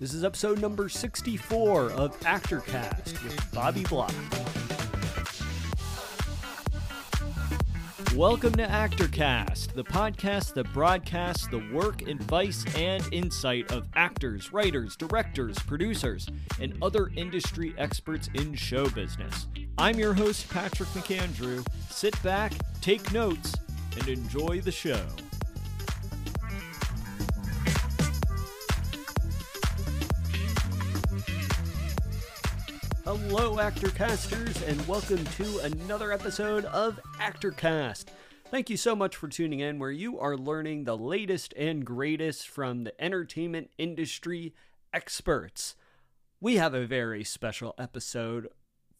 This is episode number 64 of ActorCast with Bobbi Block. Welcome to ActorCast, the podcast that broadcasts the work, advice, and insight of actors, writers, directors, producers, and other industry experts in show business. I'm your host, Patrick McAndrew. Sit back, take notes, and enjoy the show. Hello, Actorcasters, and welcome to another episode of Actorcast. Thank you so much for tuning in, where you are learning the latest and greatest from the entertainment industry experts. We have a very special episode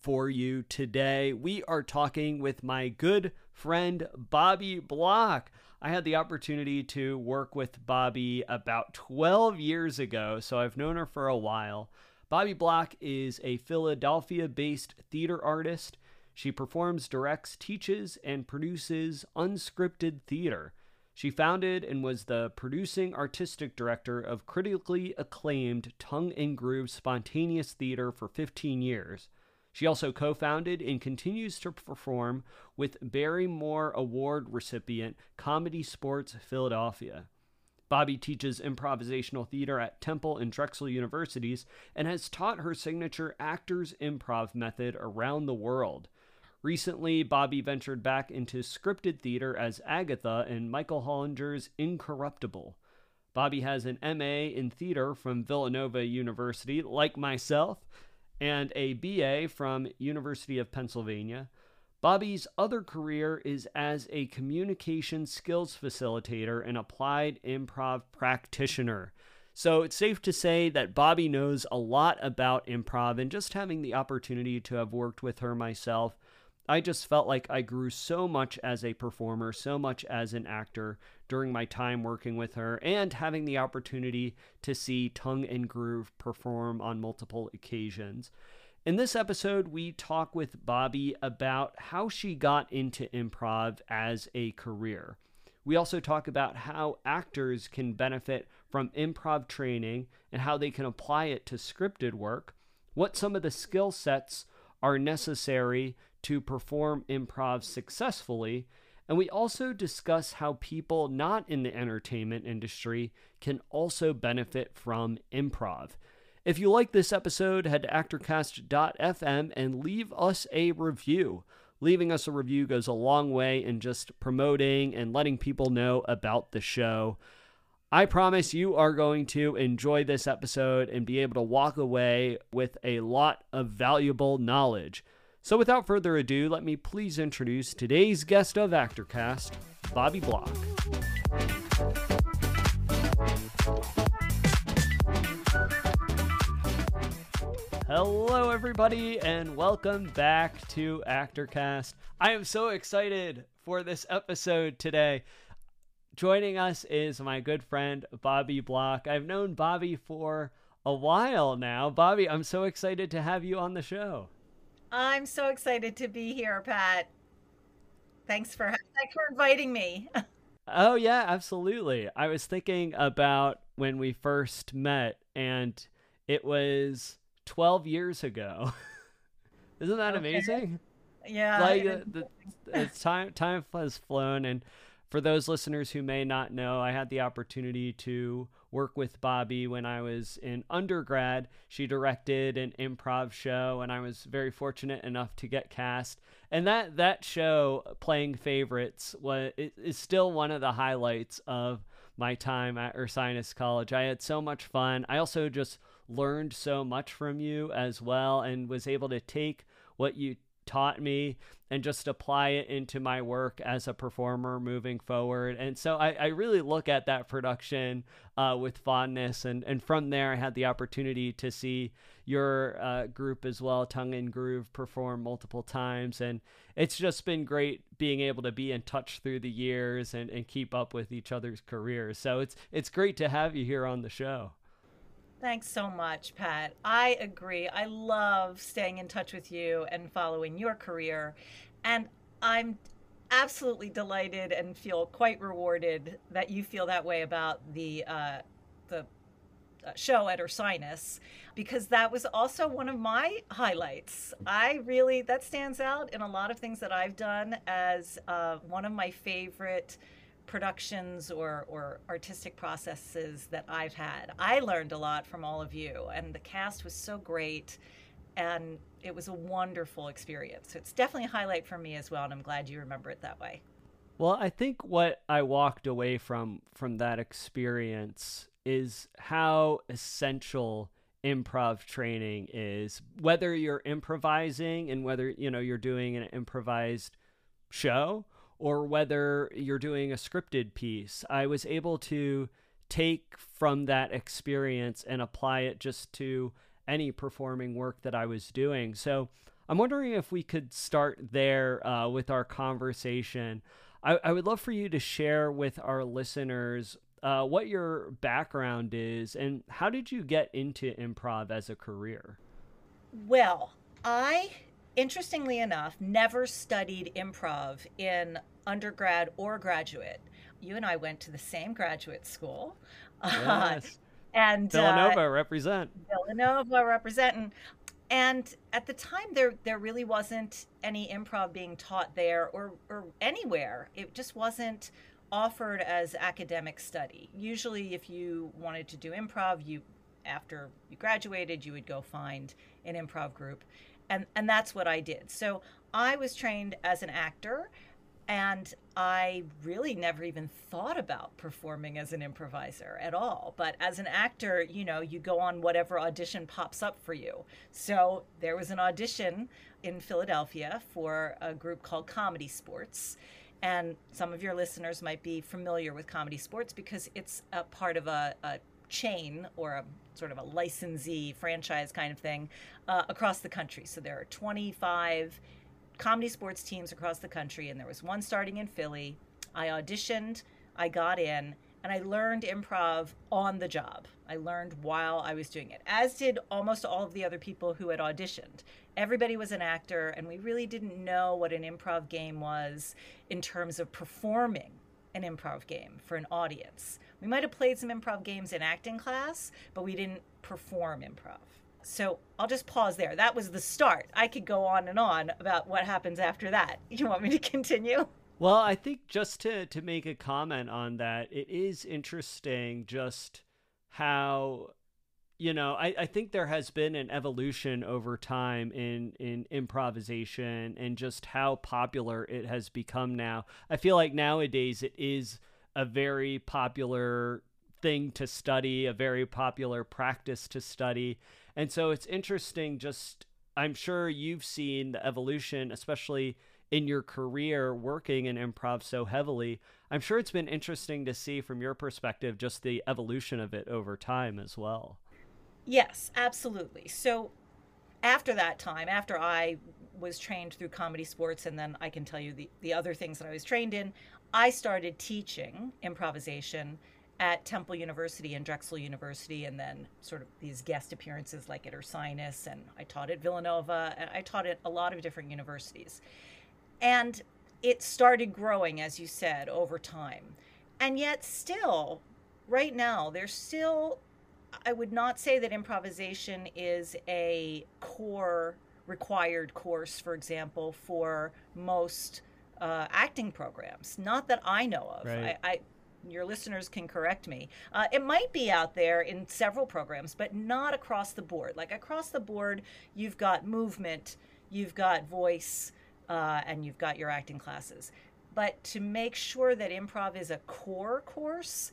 for you today. We are talking with my good friend Bobbi Block. I had the opportunity to work with Bobbi about 12 years ago, so I've known her for a while. Bobbi Block is a Philadelphia based theater artist. She performs, directs, teaches, and produces unscripted theater. She founded and was the producing artistic director of critically acclaimed Tongue and Groove Spontaneous Theater for 15 years. She also co founded and continues to perform with Barrymore Award recipient ComedySportz Philadelphia. Bobbi teaches improvisational theater at Temple and Drexel universities and has taught her signature actors improv method around the world. Recently, Bobbi ventured back into scripted theater as Agatha in Michael Hollinger's Incorruptible. Bobbi has an MA in theater from Villanova University, like myself, and a BA from University of Pennsylvania. Bobbi's other career is as a communication skills facilitator and applied improv practitioner. So it's safe to say that Bobbi knows a lot about improv, and just having the opportunity to have worked with her myself, I just felt like I grew so much as a performer, so much as an actor during my time working with her, and having the opportunity to see Tongue and Groove perform on multiple occasions. In this episode, we talk with Bobbi about how she got into improv as a career. We also talk about how actors can benefit from improv training and how they can apply it to scripted work, what some of the skill sets are necessary to perform improv successfully, and we also discuss how people not in the entertainment industry can also benefit from improv. If you like this episode, head to actorcast.fm and leave us a review. Leaving us a review goes a long way in just promoting and letting people know about the show. I promise you are going to enjoy this episode and be able to walk away with a lot of valuable knowledge. So, without further ado, let me please introduce today's guest of Actorcast, Bobbi Block. Hello, everybody, and welcome back to Actorcast. I am so excited for this episode today. Joining us is my good friend Bobbi Block. I've known Bobbi for a while now. Bobbi, I'm so excited to have you on the show. I'm so excited to be here, Pat. Thanks for thanks for inviting me. oh yeah, absolutely. I was thinking about when we first met and it was 12 years ago. Isn't that okay. amazing? Yeah. Like uh, the, the, time time has flown and for those listeners who may not know, I had the opportunity to work with Bobbi when I was in undergrad. She directed an improv show and I was very fortunate enough to get cast. And that that show playing favorites was is still one of the highlights of my time at Ursinus College. I had so much fun. I also just learned so much from you as well and was able to take what you taught me and just apply it into my work as a performer moving forward. And so I, I really look at that production uh, with fondness. And, and from there, I had the opportunity to see your uh, group as well, Tongue and Groove, perform multiple times. And it's just been great being able to be in touch through the years and, and keep up with each other's careers. So it's, it's great to have you here on the show. Thanks so much, Pat. I agree. I love staying in touch with you and following your career. And I'm absolutely delighted and feel quite rewarded that you feel that way about the uh, the uh, show at Ursinus because that was also one of my highlights. I really, that stands out in a lot of things that I've done as uh, one of my favorite productions or, or artistic processes that I've had. I learned a lot from all of you, and the cast was so great, and it was a wonderful experience. So it's definitely a highlight for me as well, and I'm glad you remember it that way. Well, I think what I walked away from from that experience is how essential improv training is whether you're improvising and whether you know you're doing an improvised show or whether you're doing a scripted piece. I was able to take from that experience and apply it just to any performing work that i was doing. So i'm wondering if we could start there uh, with our conversation. I, I would love for you to share with our listeners uh, what your background is and how did you get into improv as a career? Well, I, interestingly enough, never studied improv in undergrad or graduate. You and I went to the same graduate school. Yes. Uh, and Villanova uh, represent. Villanova representing. And at the time, there there really wasn't any improv being taught there or or anywhere. It just wasn't offered as academic study. Usually, if you wanted to do improv, you after you graduated, you would go find an improv group, and and that's what I did. So I was trained as an actor, and I really never even thought about performing as an improviser at all. But as an actor, you know, you go on whatever audition pops up for you. So there was an audition in Philadelphia for a group called ComedySportz and some of your listeners might be familiar with ComedySportz because it's a part of a, a chain or a sort of a licensee franchise kind of thing uh, across the country. So there are 25 ComedySportz teams across the country, and there was one starting in Philly. I auditioned, I got in, and I learned improv on the job. I learned while I was doing it, as did almost all of the other people who had auditioned. Everybody was an actor, and we really didn't know what an improv game was in terms of performing an improv game for an audience. We might have played some improv games in acting class, but we didn't perform improv. So I'll just pause there. That was the start. I could go on and on about what happens after that. You want me to continue? Well, I think just to to make a comment on that, it is interesting just how you know, I, I think there has been an evolution over time in, in improvisation and just how popular it has become now. I feel like nowadays it is a very popular thing to study, a very popular practice to study. And so it's interesting, just I'm sure you've seen the evolution, especially in your career working in improv so heavily. I'm sure it's been interesting to see from your perspective just the evolution of it over time as well. Yes, absolutely. So after that time, after I was trained through ComedySportz, and then I can tell you the, the other things that I was trained in, I started teaching improvisation at Temple University and Drexel University, and then sort of these guest appearances like at Ursinus, and I taught at Villanova, and I taught at a lot of different universities. And it started growing, as you said, over time. And yet, still, right now, there's still I would not say that improvisation is a core required course, for example, for most uh, acting programs. Not that I know of. Right. I, I, your listeners can correct me. Uh, it might be out there in several programs, but not across the board. Like across the board, you've got movement, you've got voice, uh, and you've got your acting classes. But to make sure that improv is a core course,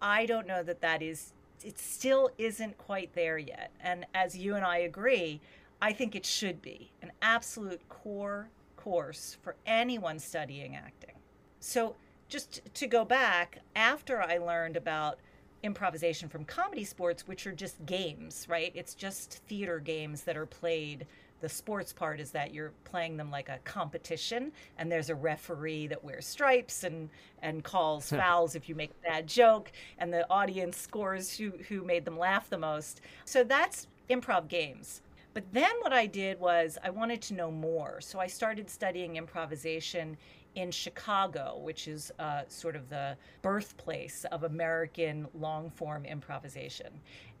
I don't know that that is it still isn't quite there yet. And as you and I agree, I think it should be an absolute core course for anyone studying acting. So, just to go back, after I learned about improvisation from ComedySportz, which are just games, right? It's just theater games that are played the sports part is that you're playing them like a competition and there's a referee that wears stripes and and calls fouls if you make a bad joke and the audience scores who who made them laugh the most. So that's improv games. But then what i did was i wanted to know more. So i started studying improvisation in Chicago, which is uh, sort of the birthplace of American long form improvisation.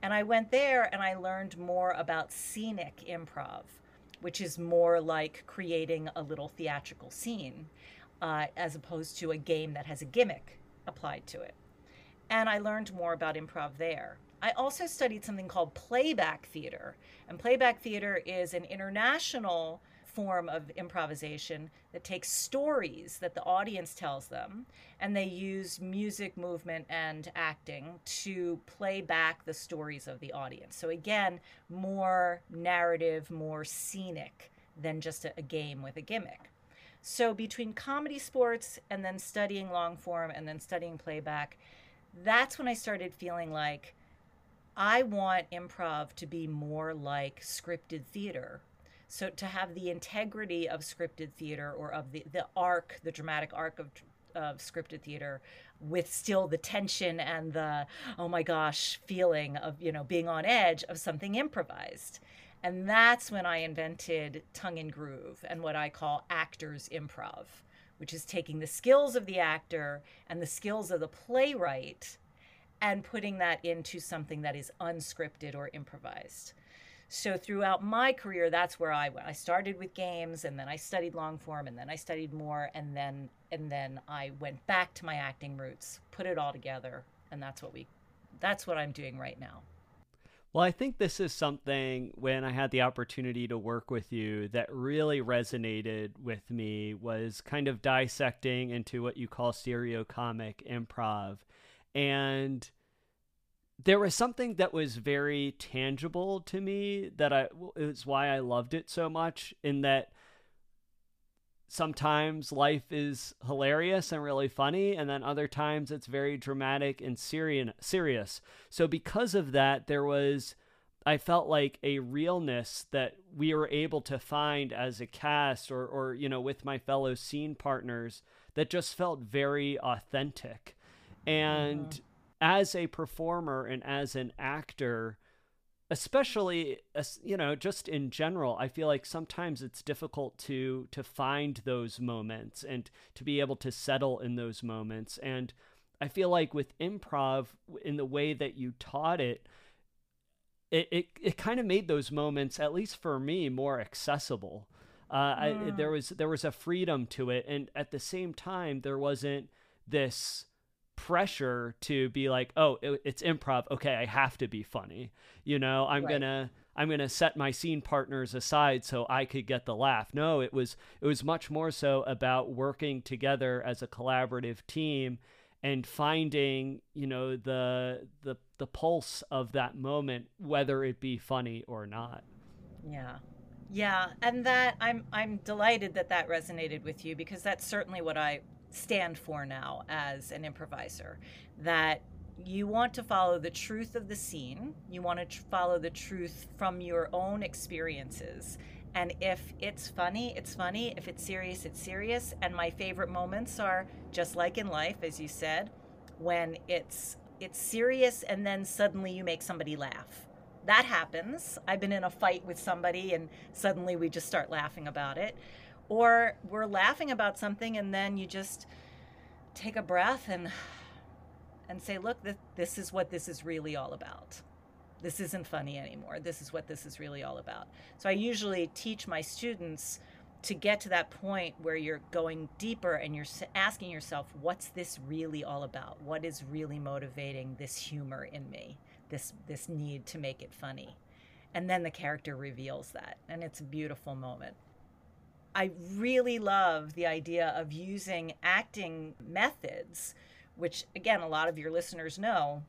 And I went there and I learned more about scenic improv, which is more like creating a little theatrical scene uh, as opposed to a game that has a gimmick applied to it. And I learned more about improv there. I also studied something called playback theater. And playback theater is an international form of improvisation that takes stories that the audience tells them and they use music, movement, and acting to play back the stories of the audience. So, again, more narrative, more scenic than just a, a game with a gimmick. So, between ComedySportz and then studying long form and then studying playback, that's when I started feeling like I want improv to be more like scripted theater. So to have the integrity of scripted theater or of the, the arc, the dramatic arc of, of scripted theater with still the tension and the oh my gosh feeling of you know being on edge of something improvised and that's when i invented tongue and groove and what i call actors improv which is taking the skills of the actor and the skills of the playwright and putting that into something that is unscripted or improvised. So throughout my career, that's where I went. I started with games, and then I studied long form, and then I studied more, and then and then I went back to my acting roots, put it all together, and that's what we, that's what I'm doing right now. Well, I think this is something when I had the opportunity to work with you that really resonated with me was kind of dissecting into what you call seriocomic improv and there was something that was very tangible to me that I is why I loved it so much in that sometimes life is hilarious and really funny and then other times it's very dramatic and serious so because of that there was I felt like a realness that we were able to find as a cast or or you know with my fellow scene partners that just felt very authentic and mm-hmm. As a performer and as an actor, especially you know just in general i feel like sometimes it's difficult to to find those moments and to be able to settle in those moments. And i feel like with improv in the way that you taught it it it, it kind of made those moments at least for me more accessible. Uh, I, there was there was a freedom to it. And at the same time there wasn't this pressure to be like, oh, it, it's improv. Okay, I have to be funny. You know, I'm right. gonna I'm gonna set my scene partners aside so I could get the laugh. No, it was it was much more so about working together as a collaborative team and finding you know the the the pulse of that moment, whether it be funny or not. Yeah. Yeah, and that I'm I'm delighted that that resonated with you because that's certainly what I stand for now as an improviser that you want to follow the truth of the scene, you want to tr- follow the truth from your own experiences. And if it's funny, it's funny. If it's serious, it's serious. And my favorite moments are just like in life, as you said, when it's it's serious and then suddenly you make somebody laugh. That happens. I've been in a fight with somebody and suddenly we just start laughing about it or we're laughing about something and then you just take a breath and and say look this, is what this is really all about. This isn't funny anymore. This is what this is really all about. So i usually teach my students to get to that point where you're going deeper and you're asking yourself what's this really all about? What is really motivating this humor in me? This this need to make it funny. And then the character reveals that. And it's a beautiful moment I really love the idea of using acting methods, which again, a lot of your listeners know,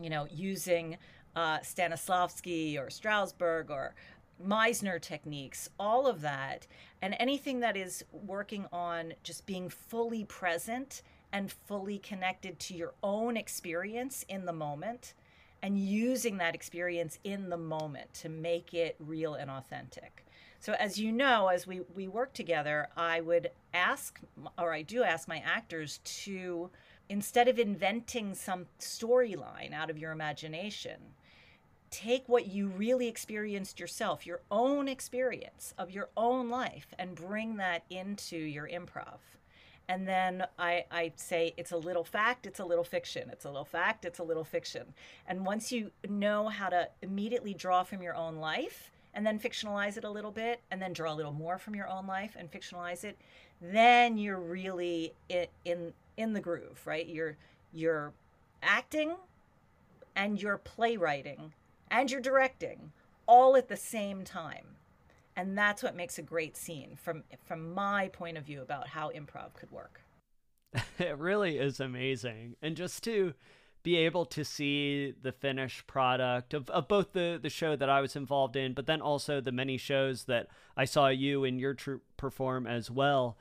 you know, using uh, Stanislavski or Strasberg or Meisner techniques, all of that, and anything that is working on just being fully present and fully connected to your own experience in the moment and using that experience in the moment to make it real and authentic. So, as you know, as we, we work together, I would ask, or I do ask my actors to, instead of inventing some storyline out of your imagination, take what you really experienced yourself, your own experience of your own life, and bring that into your improv. and then I, I say it's a little fact, it's a little fiction, it's a little fact, it's a little fiction. And once you know how to immediately draw from your own life and then fictionalize it a little bit, and then draw a little more from your own life and fictionalize it, then you're really in in, the groove, right? You're you're acting and you're playwriting and you're directing all at the same time. And that's what makes a great scene from from my point of view about how improv could work. It really is amazing. And just to be able to see the finished product of, of both the, the show that I was involved in, but then also the many shows that I saw you and your troupe perform as well.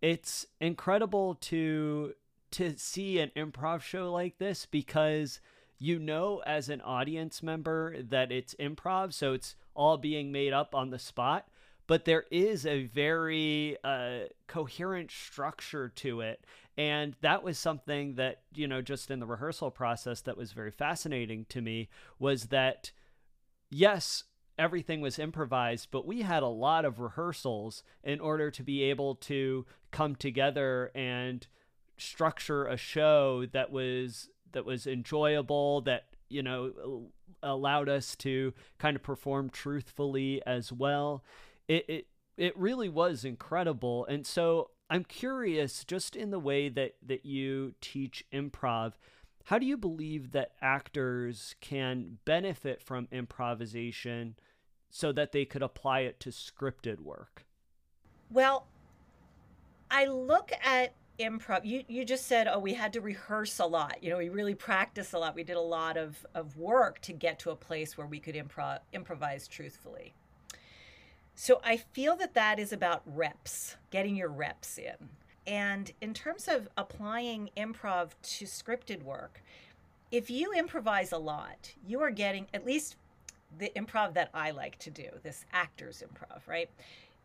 It's incredible to to see an improv show like this because you know as an audience member that it's improv, so it's all being made up on the spot. But there is a very uh, coherent structure to it. And that was something that, you know, just in the rehearsal process that was very fascinating to me was that, yes, everything was improvised, but we had a lot of rehearsals in order to be able to come together and structure a show that was that was enjoyable that you know allowed us to kind of perform truthfully as well. It it, it really was incredible. And so i'm curious just in the way that that you teach improv how do you believe that actors can benefit from improvisation so that they could apply it to scripted work? Well i look at improv you you just said oh we had to rehearse a lot you know we really practiced a lot we did a lot of of work to get to a place where we could improv improvise truthfully so i feel that that is about reps getting your reps in. And in terms of applying improv to scripted work if you improvise a lot you are getting at least the improv that i like to do this actors improv right?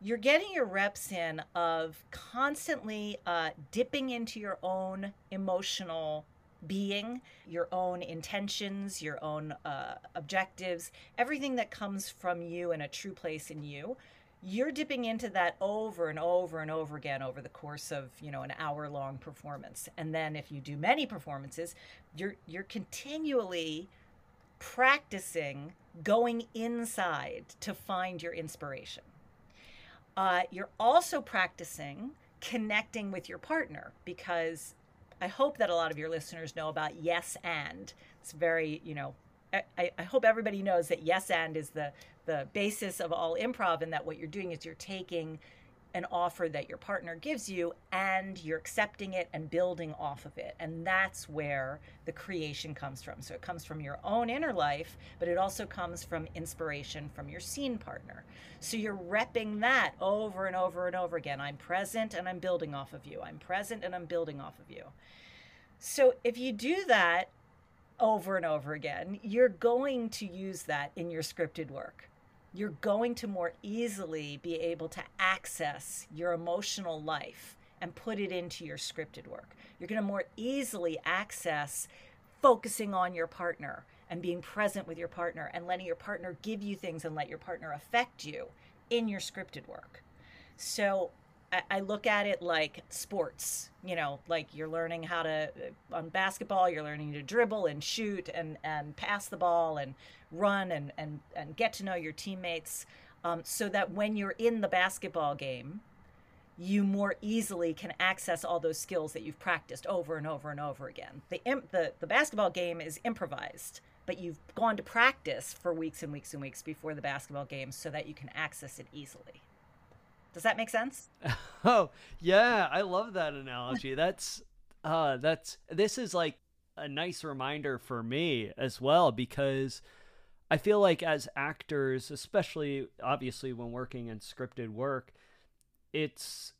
You're getting your reps in of constantly uh, dipping into your own emotional being, your own intentions, your own uh, objectives, everything that comes from you and a true place in you. You're dipping into that over and over and over again over the course of you know an hour long performance, and then if you do many performances, you're you're continually practicing going inside to find your inspiration. Uh, you're also practicing connecting with your partner because I hope that a lot of your listeners know about yes and. It's very, you know, I, I hope everybody knows that yes and is the the basis of all improv and that what you're doing is you're taking an offer that your partner gives you and you're accepting it and building off of it. And that's where the creation comes from. So it comes from your own inner life, but it also comes from inspiration from your scene partner. So you're repping that over and over and over again. I'm present and I'm building off of you. I'm present and I'm building off of you. So if you do that over and over again, you're going to use that in your scripted work you're going to more easily be able to access your emotional life and put it into your scripted work. You're going to more easily access focusing on your partner and being present with your partner and letting your partner give you things and let your partner affect you in your scripted work. So I look at it like sports, you know, like you're learning how to, uh, on basketball, you're learning to dribble and shoot and, and pass the ball and run and, and, and get to know your teammates um, so that when you're in the basketball game, you more easily can access all those skills that you've practiced over and over and over again. The, the, the basketball game is improvised, but you've gone to practice for weeks and weeks and weeks before the basketball game so that you can access it easily. Does that make sense? oh, yeah, I love that analogy. that's uh that's this is like a nice reminder for me as well because I feel like as actors, especially obviously when working in scripted work, it's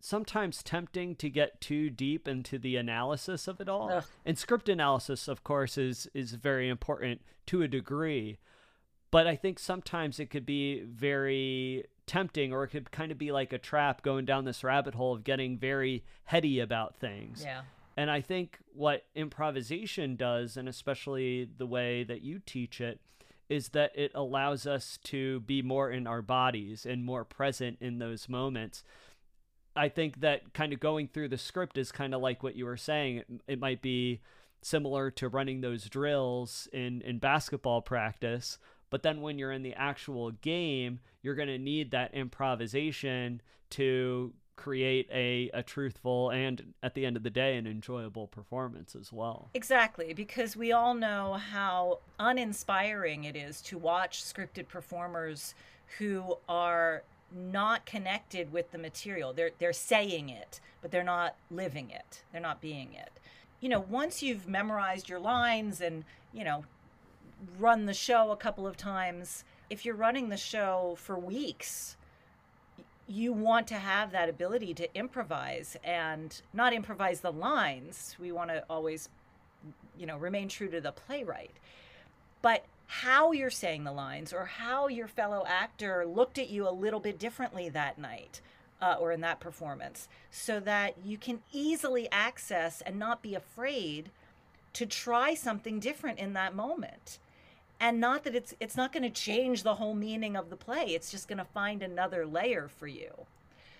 sometimes tempting to get too deep into the analysis of it all. Ugh. And script analysis, of course, is is very important to a degree. But I think sometimes it could be very tempting or it could kind of be like a trap going down this rabbit hole of getting very heady about things. Yeah. And I think what improvisation does, and especially the way that you teach it, is that it allows us to be more in our bodies and more present in those moments. I think that kind of going through the script is kind of like what you were saying. It, might be similar to running those drills in, in basketball practice. But then when you're in the actual game, you're going to need that improvisation to create a, a truthful and at the end of the day an enjoyable performance as well. Exactly because we all know how uninspiring it is to watch scripted performers who are not connected with the material. They're they're saying it but they're not living it. They're not being it. You know once you've memorized your lines and you know run the show a couple of times if you're running the show for weeks you want to have that ability to improvise and not improvise the lines. We want to always, you know, remain true to the playwright. But how you're saying the lines or how your fellow actor looked at you a little bit differently that night uh, or in that performance so that you can easily access and not be afraid to try something different in that moment and not that it's it's not going to change the whole meaning of the play it's just going to find another layer for you.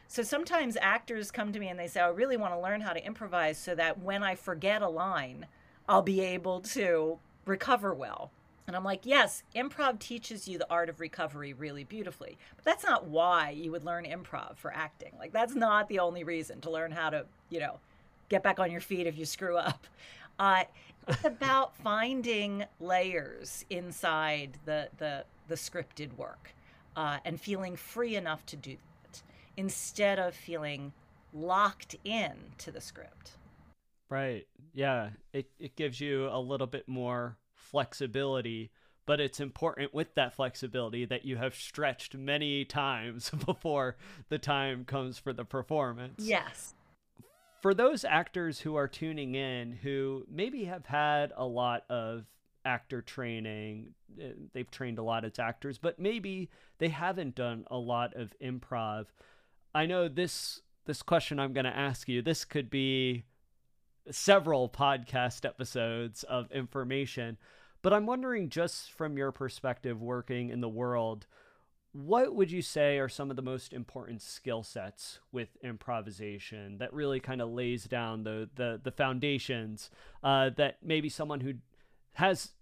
So sometimes actors come to me and they say i really want to learn how to improvise so that when i forget a line i'll be able to recover well. And i'm like yes improv teaches you the art of recovery really beautifully. But that's not why you would learn improv for acting. Like that's not the only reason to learn how to you know get back on your feet if you screw up uh, it's about finding layers inside the the, the scripted work uh, and feeling free enough to do that instead of feeling locked in to the script. Right. Yeah. It it gives you a little bit more flexibility, but it's important with that flexibility that you have stretched many times before the time comes for the performance. Yes for those actors who are tuning in who maybe have had a lot of actor training, eh, they've trained a lot as actors, but maybe they haven't done a lot of improv. I know this this question I'm going to ask you, this could be several podcast episodes of information, but I'm wondering just from your perspective working in the world, what would you say are some of the most important skill sets with improvisation that really kind of lays down the the, the foundations uh, that maybe someone who has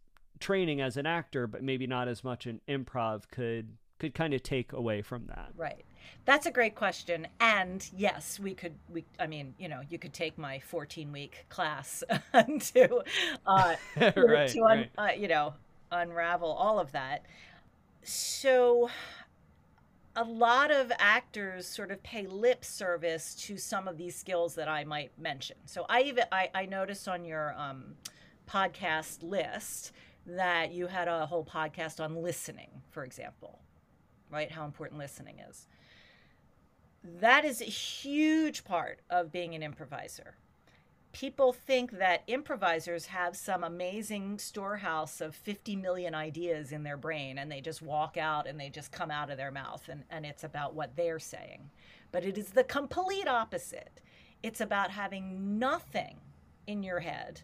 training as an actor but maybe not as much in improv could could kind of take away from that? Right. That's a great question and yes we could we i mean you know you could take my 14 week class to uh right, to un, right. Uh, you know unravel all of that. So a lot of actors sort of pay lip service to some of these skills that I might mention. So I even I, I noticed on your um, podcast list that you had a whole podcast on listening, for example, right? How important listening is. That is a huge part of being an improviser people think that improvisers have some amazing storehouse of 50 million ideas in their brain and they just walk out and they just come out of their mouth and, and it's about what they're saying. But it is the complete opposite. It's about having nothing in your head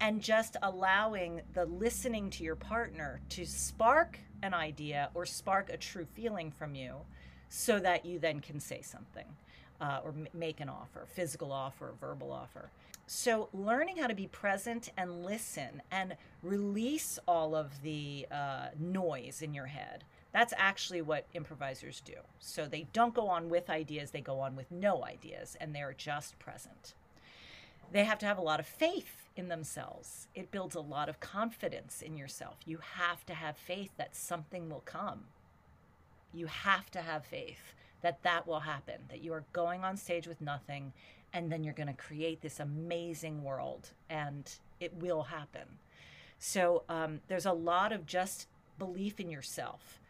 and just allowing the listening to your partner to spark an idea or spark a true feeling from you so that you then can say something uh, or m- make an offer, physical offer, verbal offer. So, learning how to be present and listen and release all of the uh, noise in your head. That's actually what improvisers do. So, they don't go on with ideas, they go on with no ideas, and they're just present. They have to have a lot of faith in themselves. It builds a lot of confidence in yourself. You have to have faith that something will come. You have to have faith that that will happen, that you are going on stage with nothing and then you're going to create this amazing world and it will happen. So um, there's a lot of just belief in yourself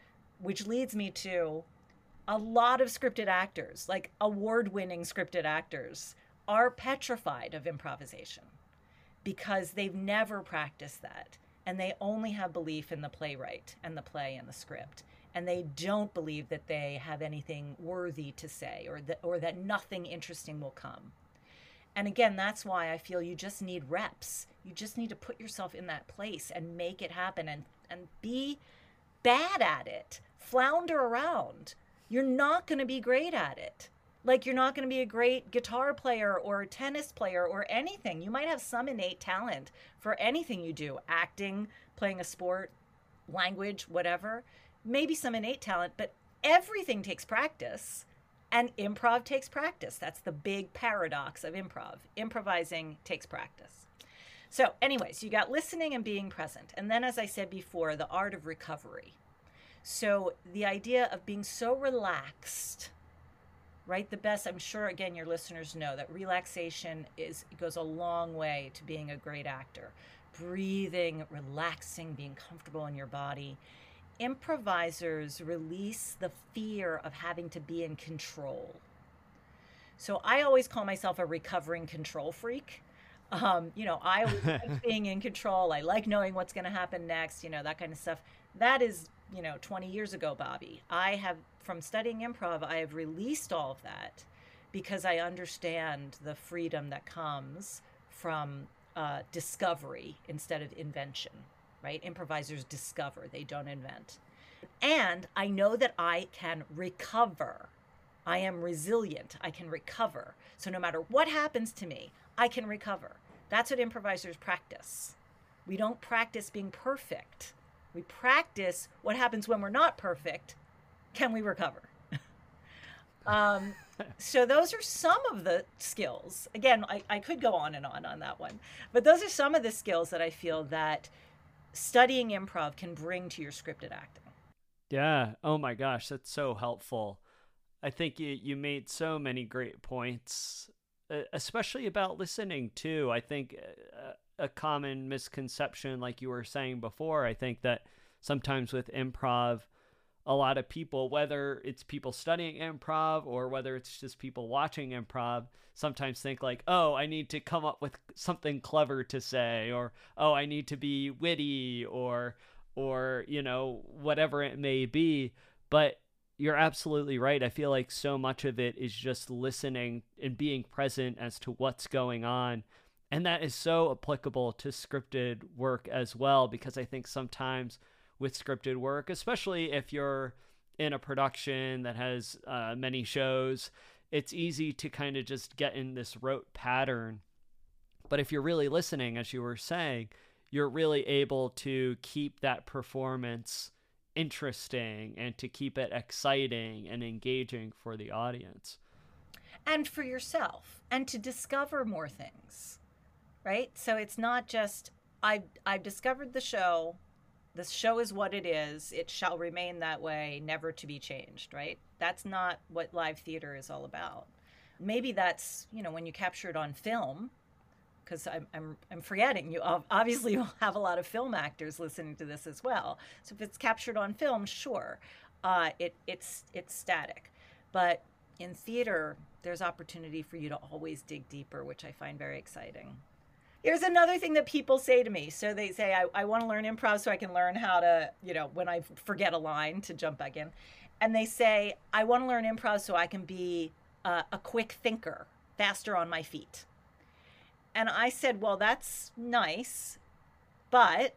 which leads me to a lot of scripted actors like award-winning scripted actors are petrified of improvisation because they've never practiced that and they only have belief in the playwright and the play and the script and they don't believe that they have anything worthy to say or that or that nothing interesting will come. And again, that's why I feel you just need reps. You just need to put yourself in that place and make it happen and and be bad at it. Flounder around. You're not going to be great at it. Like you're not going to be a great guitar player or tennis player or anything. You might have some innate talent for anything you do acting, playing a sport, language, whatever. Maybe some innate talent, but everything takes practice. And improv takes practice. That's the big paradox of improv. Improvising takes practice. So, anyways, you got listening and being present. And then, as I said before, the art of recovery. So, the idea of being so relaxed, right? The best, I'm sure, again, your listeners know that relaxation is goes a long way to being a great actor. Breathing, relaxing, being comfortable in your body. Improvisers release the fear of having to be in control. So, I always call myself a recovering control freak um, you know, I like being in control. I like knowing what's going to happen next, you know, that kind of stuff. That is, you know, 20 years ago, Bobbi. I have, from studying improv, I have released all of that because I understand the freedom that comes from uh, discovery instead of invention, right? Improvisers discover, they don't invent. And I know that I can recover. I am resilient. I can recover. So no matter what happens to me, I can recover. That's what improvisers practice. We don't practice being perfect. We practice what happens when we're not perfect. Can we recover? um, so those are some of the skills. Again, I, I could go on and on on that one, but those are some of the skills that I feel that studying improv can bring to your scripted acting. Yeah. Oh my gosh, that's so helpful. I think you, you made so many great points especially about listening too. I think uh, a common misconception, like you were saying before, I think that sometimes with improv, a lot of people, whether it's people studying improv or whether it's just people watching improv, sometimes think like, oh, I need to come up with something clever to say, or oh, I need to be witty, or or you know whatever it may be. But you're absolutely right. I feel like so much of it is just listening and being present as to what's going on. And that is so applicable to scripted work as well, because I think sometimes with scripted work, especially if you're in a production that has uh, many shows, it's easy to kind of just get in this rote pattern. But if you're really listening, as you were saying, you're really able to keep that performance interesting and to keep it exciting and engaging for the audience. And for yourself, and to discover more things, right? So it's not just, I've, I've discovered the show, the show is what it is, it shall remain that way, never to be changed, right? That's not what live theater is all about. Maybe that's, you know, when you capture it on film, because I'm, I'm, I'm forgetting you obviously will have a lot of film actors listening to this as well so if it's captured on film sure uh, it, it's it's static but in theater there's opportunity for you to always dig deeper which i find very exciting here's another thing that people say to me so they say i, I want to learn improv so i can learn how to you know when i forget a line to jump back in and they say i want to learn improv so i can be uh, a quick thinker faster on my feet and I said, Well, that's nice, but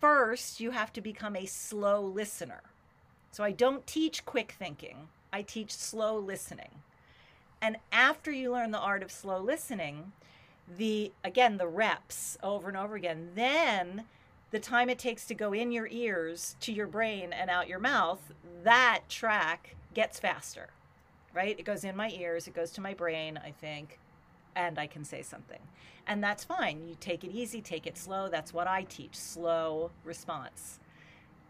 first you have to become a slow listener. So I don't teach quick thinking, I teach slow listening. And after you learn the art of slow listening, the again the reps over and over again, then the time it takes to go in your ears to your brain and out your mouth, that track gets faster. Right? It goes in my ears, it goes to my brain, I think and I can say something. And that's fine. You take it easy, take it slow. That's what I teach slow response.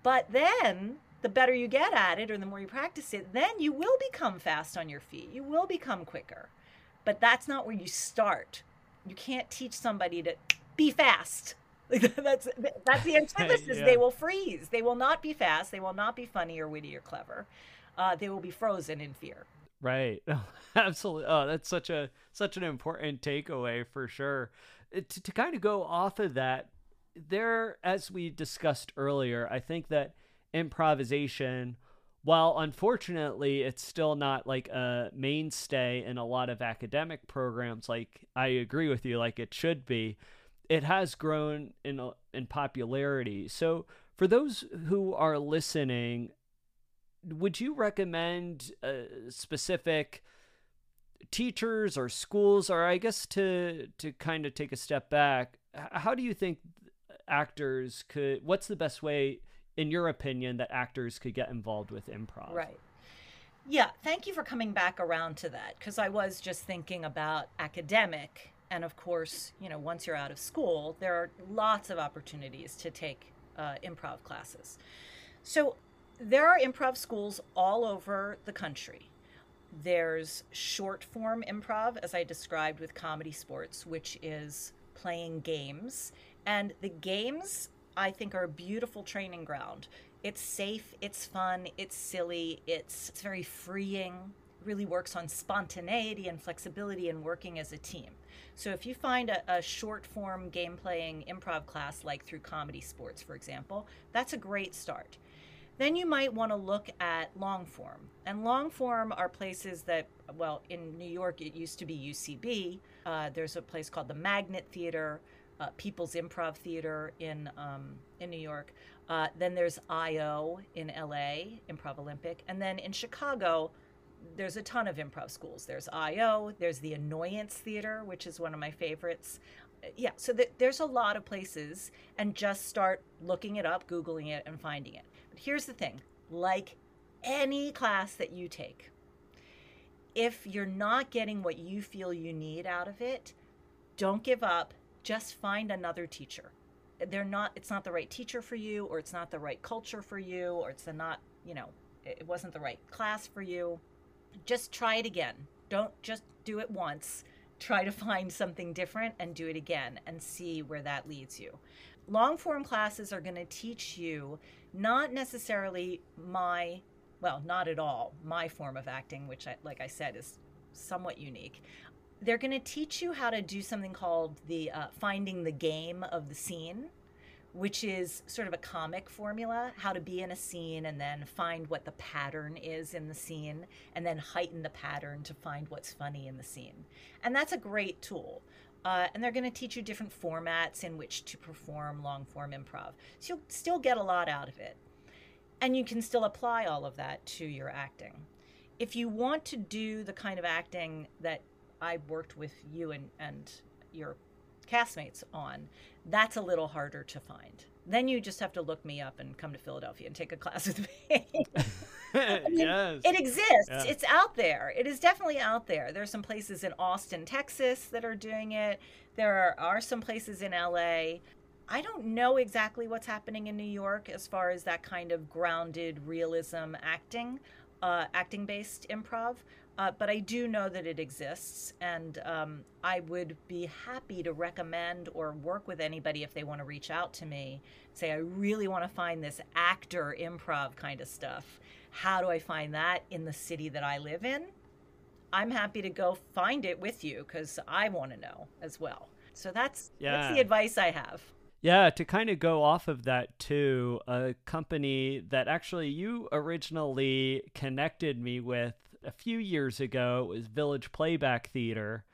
But then the better you get at it or the more you practice it, then you will become fast on your feet. You will become quicker. But that's not where you start. You can't teach somebody to be fast. that's that's the antithesis. yeah. They will freeze. They will not be fast. They will not be funny or witty or clever. Uh, they will be frozen in fear. Right. Absolutely. Oh, that's such a such an important takeaway for sure. To, to kind of go off of that, there, as we discussed earlier, I think that improvisation, while unfortunately it's still not like a mainstay in a lot of academic programs, like I agree with you, like it should be, it has grown in in popularity. So for those who are listening would you recommend a specific teachers or schools, or I guess to to kind of take a step back, how do you think actors could? What's the best way, in your opinion, that actors could get involved with improv? Right. Yeah, thank you for coming back around to that because I was just thinking about academic. And of course, you know, once you're out of school, there are lots of opportunities to take uh, improv classes. So there are improv schools all over the country. There's short form improv, as I described with comedy sports, which is playing games. And the games, I think, are a beautiful training ground. It's safe, it's fun, it's silly, it's, it's very freeing, really works on spontaneity and flexibility and working as a team. So if you find a, a short form game playing improv class, like through ComedySportz, for example, that's a great start. Then you might want to look at long form. And long form are places that, well, in New York, it used to be UCB. Uh, there's a place called the Magnet Theater, uh, People's Improv Theater in, um, in New York. Uh, then there's IO in LA, Improv Olympic. And then in Chicago, there's a ton of improv schools. There's IO, there's the Annoyance Theater, which is one of my favorites. Uh, yeah, so th- there's a lot of places, and just start looking it up, Googling it, and finding it. But here's the thing like any class that you take, if you're not getting what you feel you need out of it, don't give up. Just find another teacher. They're not, it's not the right teacher for you, or it's not the right culture for you, or it's not, you know, it wasn't the right class for you. Just try it again. Don't just do it once. Try to find something different and do it again and see where that leads you. Long form classes are going to teach you not necessarily my, well, not at all, my form of acting, which, I, like I said, is somewhat unique. They're going to teach you how to do something called the uh, finding the game of the scene, which is sort of a comic formula how to be in a scene and then find what the pattern is in the scene and then heighten the pattern to find what's funny in the scene. And that's a great tool. Uh, and they're going to teach you different formats in which to perform long form improv. So you'll still get a lot out of it. And you can still apply all of that to your acting. If you want to do the kind of acting that I worked with you and, and your castmates on, that's a little harder to find. Then you just have to look me up and come to Philadelphia and take a class with me. I mean, yes. It exists. Yeah. It's out there. It is definitely out there. There's some places in Austin, Texas that are doing it. There are, are some places in LA. I don't know exactly what's happening in New York as far as that kind of grounded realism acting, uh, acting based improv. Uh, but I do know that it exists, and um, I would be happy to recommend or work with anybody if they want to reach out to me. Say, I really want to find this actor improv kind of stuff. How do I find that in the city that I live in? I'm happy to go find it with you because I want to know as well. So that's yeah. that's the advice I have. Yeah, to kind of go off of that too, a company that actually you originally connected me with a few years ago. It was Village Playback Theater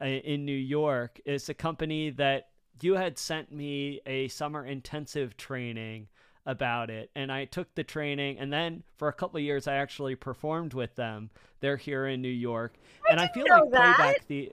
uh, in New York. It's a company that you had sent me a summer intensive training about it and I took the training and then for a couple of years I actually performed with them. They're here in New York. I and I feel like that. playback the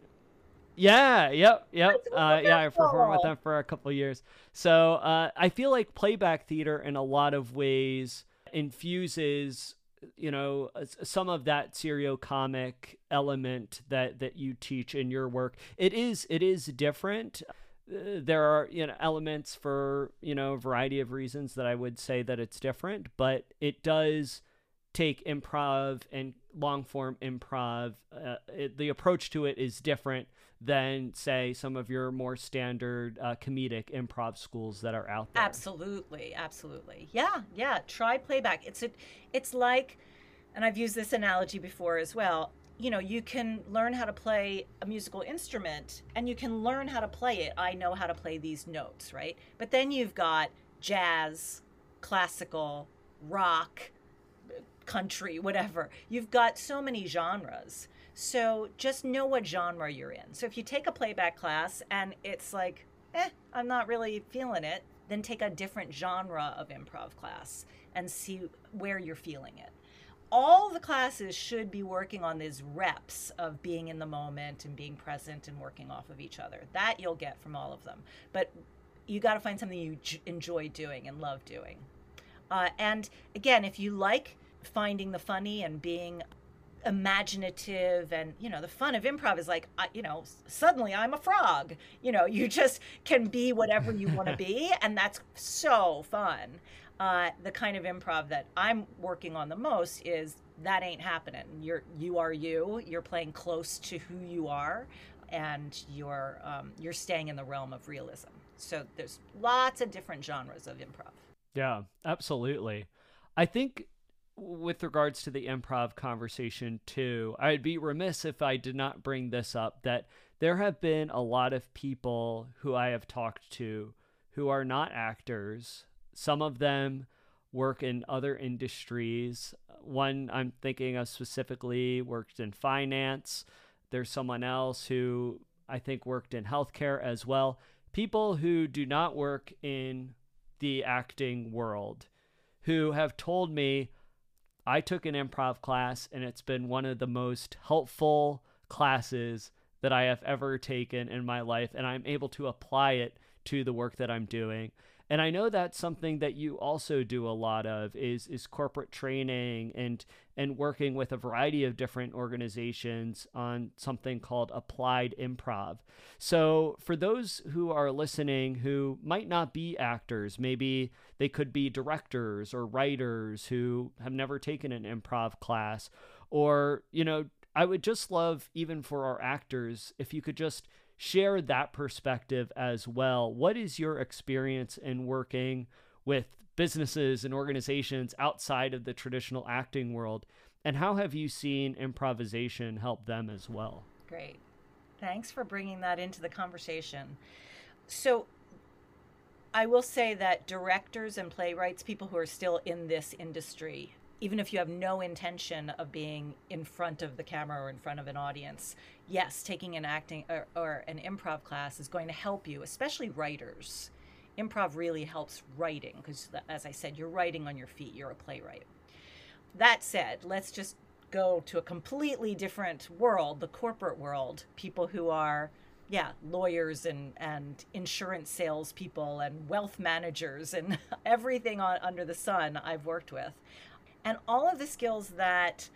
yeah, yep, yep. Uh, yeah, I performed with them for a couple of years. So uh, I feel like playback theater in a lot of ways infuses you know some of that seriocomic element that that you teach in your work. It is it is different. Uh, there are you know elements for you know a variety of reasons that i would say that it's different but it does take improv and long form improv uh, it, the approach to it is different than say some of your more standard uh, comedic improv schools that are out there. Absolutely, absolutely. Yeah, yeah. Try playback. It's a, it's like, and I've used this analogy before as well. You know, you can learn how to play a musical instrument and you can learn how to play it. I know how to play these notes, right? But then you've got jazz, classical, rock, country, whatever. You've got so many genres. So just know what genre you're in. So if you take a playback class and it's like, eh, I'm not really feeling it, then take a different genre of improv class and see where you're feeling it. all the classes should be working on these reps of being in the moment and being present and working off of each other. That you'll get from all of them. But you got to find something you enjoy doing and love doing. Uh, and again, if you like finding the funny and being imaginative and you know the fun of improv is like you know suddenly i'm a frog. You know you just can be whatever you want to be and that's so fun. Uh, the kind of improv that i'm working on the most is that ain't happening. You're you are you. You're playing close to who you are and you're um, you're staying in the realm of realism. So there's lots of different genres of improv. Yeah absolutely. I think with regards to the improv conversation too, I'd be remiss if I did not bring this up that there have been a lot of people who I have talked to who are not actors. Some of them work in other industries. One I'm thinking of specifically worked in finance. There's someone else who I think worked in healthcare as well. People who do not work in the acting world who have told me I took an improv class, and it's been one of the most helpful classes that I have ever taken in my life, and I'm able to apply it to the work that I'm doing. And I know that's something that you also do a lot of is is corporate training and and working with a variety of different organizations on something called applied improv. So for those who are listening who might not be actors, maybe they could be directors or writers who have never taken an improv class or you know I would just love even for our actors if you could just share that perspective as well. What is your experience in working with businesses and organizations outside of the traditional acting world? And how have you seen improvisation help them as well? Great. Thanks for bringing that into the conversation. So, I will say that directors and playwrights, people who are still in this industry, even if you have no intention of being in front of the camera or in front of an audience, yes, taking an acting or, or, an improv class is going to help you, especially writers. Improv really helps writing because, as I said, you're writing on your feet, you're a playwright. That said, let's just go to a completely different world, the corporate world, people who are yeah, lawyers and, and insurance salespeople and wealth managers and everything on, under the sun I've worked with. And all of the skills that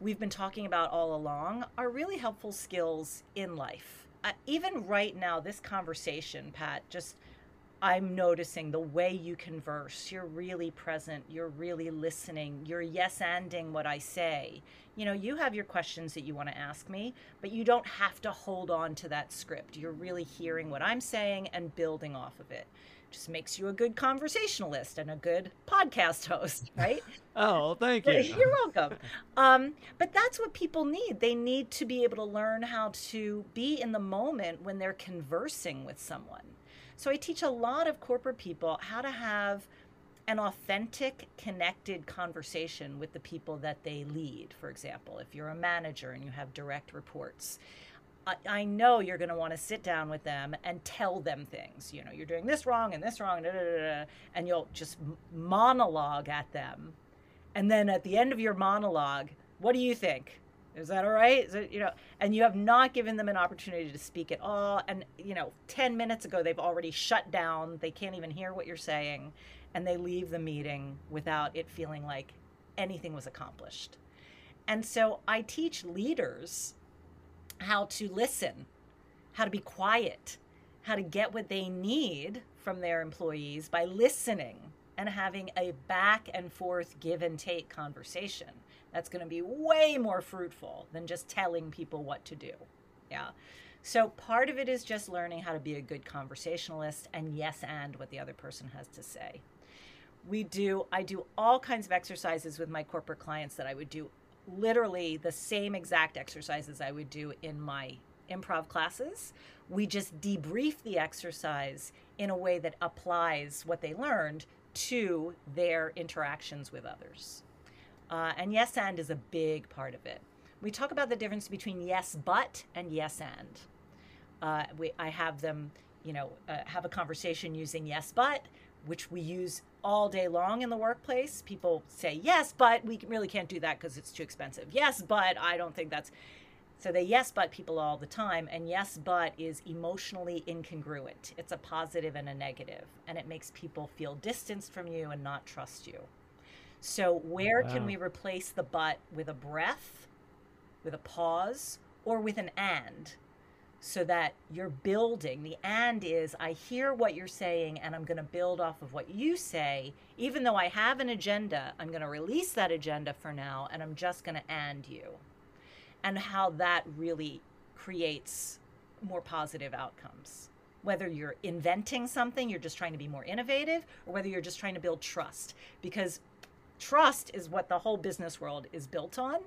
we've been talking about all along are really helpful skills in life. Uh, even right now, this conversation, Pat, just I'm noticing the way you converse. You're really present. You're really listening. You're yes anding what I say. You know, you have your questions that you want to ask me, but you don't have to hold on to that script. You're really hearing what I'm saying and building off of it just makes you a good conversationalist and a good podcast host, right? oh, thank you. You're welcome. Um, but that's what people need. They need to be able to learn how to be in the moment when they're conversing with someone. So I teach a lot of corporate people how to have an authentic, connected conversation with the people that they lead. For example, if you're a manager and you have direct reports, I, know you're going to want to sit down with them and tell them things. You know, you're doing this wrong and this wrong, da, da, da, and you'll just monologue at them. And then at the end of your monologue, what do you think? Is that all right? Is it, you know, and you have not given them an opportunity to speak at all. And you know, ten minutes ago they've already shut down. They can't even hear what you're saying, and they leave the meeting without it feeling like anything was accomplished. And so I teach leaders how to listen, how to be quiet, how to get what they need from their employees by listening and having a back and forth give and take conversation. That's going to be way more fruitful than just telling people what to do. Yeah. So part of it is just learning how to be a good conversationalist and yes and what the other person has to say. We do I do all kinds of exercises with my corporate clients that I would do literally the same exact exercises I would do in my improv classes. We just debrief the exercise in a way that applies what they learned to their interactions with others. Uh, and yes and is a big part of it. We talk about the difference between yes but and yes and. Uh, we, I have them, you know, uh, have a conversation using yes but, which we use all day long in the workplace. People say, yes, but we really can't do that because it's too expensive. Yes, but I don't think that's. So they yes, but people all the time. And yes, but is emotionally incongruent. It's a positive and a negative, and it makes people feel distanced from you and not trust you. So, where wow. can we replace the but with a breath, with a pause, or with an and? So that you're building. The and is I hear what you're saying and I'm going to build off of what you say. Even though I have an agenda, I'm going to release that agenda for now and I'm just going to and you. And how that really creates more positive outcomes. Whether you're inventing something, you're just trying to be more innovative, or whether you're just trying to build trust. Because trust is what the whole business world is built on.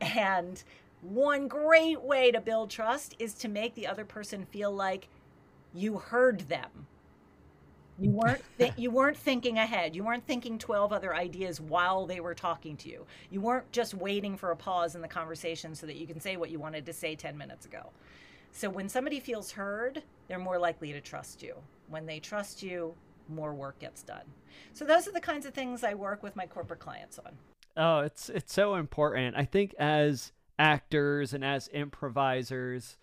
And one great way to build trust is to make the other person feel like you heard them. You weren't th- you weren't thinking ahead. You weren't thinking 12 other ideas while they were talking to you. You weren't just waiting for a pause in the conversation so that you can say what you wanted to say 10 minutes ago. So when somebody feels heard, they're more likely to trust you. When they trust you, more work gets done. So those are the kinds of things I work with my corporate clients on. Oh, it's it's so important. I think as actors and as improvisers.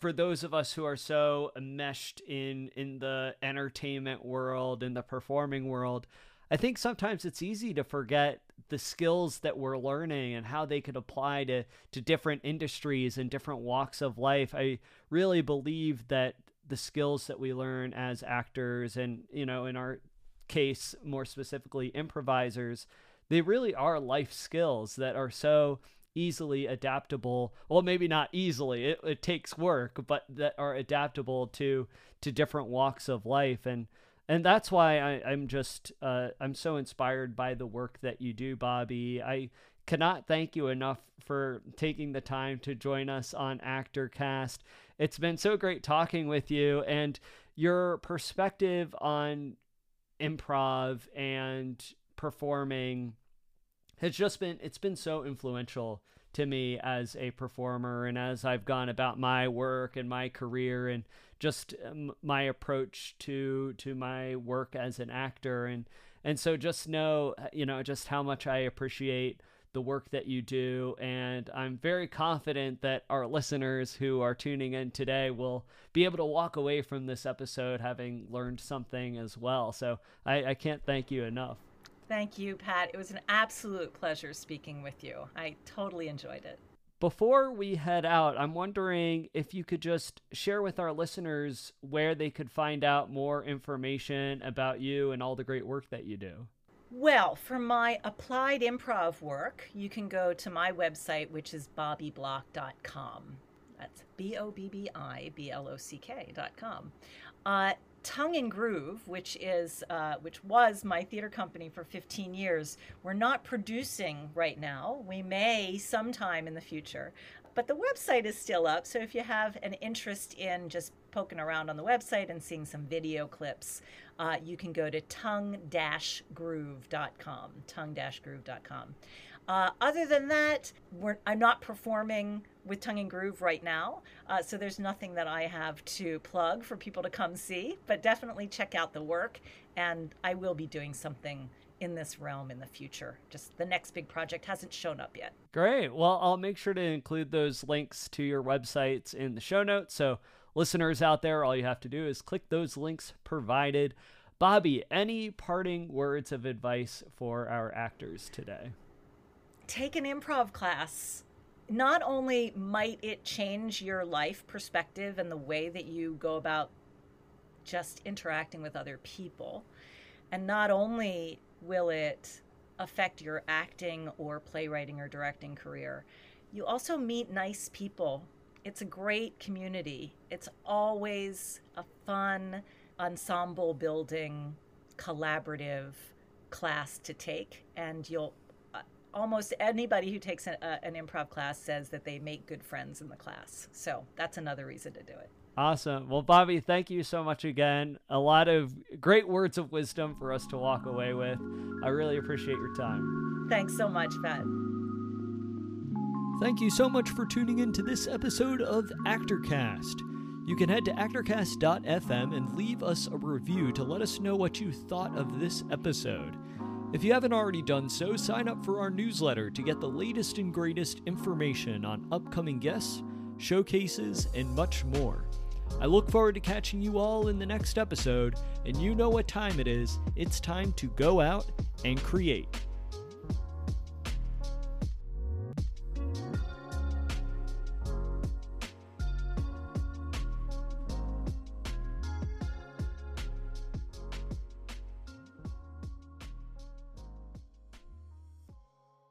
For those of us who are so enmeshed in in the entertainment world in the performing world i think sometimes it's easy to forget the skills that we're learning and how they could apply to to different industries and different walks of life. I really believe that the skills that we learn as actors and you know in our case more specifically improvisers they really are life skills that are so easily adaptable. Well maybe not easily it, it takes work but that are adaptable to to different walks of life. And and that's why I, i'm just uh, i'm so inspired by the work that you do Bobbi. I cannot thank you enough for taking the time to join us on actorcast. It's been so great talking with you and your perspective on improv and performing has just been it's been so influential to me as a performer and as I've gone about my work and my career and just um, my approach to to my work as an actor. And and so just know you know just how much I appreciate the work that you do. And I'm very confident that our listeners who are tuning in today will be able to walk away from this episode having learned something as well. So I, I can't thank you enough Thank you, Pat. It was an absolute pleasure speaking with you. I totally enjoyed it. Before we head out, I'm wondering if you could just share with our listeners where they could find out more information about you and all the great work that you do. Well, for my applied improv work, you can go to my website, which is bobbiblock.com. That's B O B B I B L O C K.com. Uh, Tongue and Groove, which is uh, which was my theater company for 15 years, we're not producing right now. We may sometime in the future, but the website is still up. So if you have an interest in just poking around on the website and seeing some video clips, uh, you can go to tongue-groove.com. Tongue-groove.com. Uh, other than that, I'm not performing with Tongue and Groove right now, uh, so there's nothing that I have to plug for people to come see. But definitely check out the work, and I will be doing something in this realm in the future. Just the next big project hasn't shown up yet. Great. Well, I'll make sure to include those links to your websites in the show notes. So, listeners out there, all you have to do is click those links provided. Bobbi, any parting words of advice for our actors today? take an improv class. Not only might it change your life perspective and the way that you go about just interacting with other people, and not only will it affect your acting or playwriting or directing career, you also meet nice people. It's a great community. It's always a fun ensemble building, collaborative class to take, and you'll almost anybody who takes a, an improv class says that they make good friends in the class. So that's another reason to do it. Awesome. Well, Bobbi, thank you so much again. A lot of great words of wisdom for us to walk away with. I really appreciate your time. Thanks so much, Pat. Thank you so much for tuning in to this episode of ActorCast. You can head to actorcast.fm and leave us a review to let us know what you thought of this episode. If you haven't already done so, sign up for our newsletter to get the latest and greatest information on upcoming guests, showcases, and much more. I look forward to catching you all in the next episode, and you know what time it is. It's time to go out and create.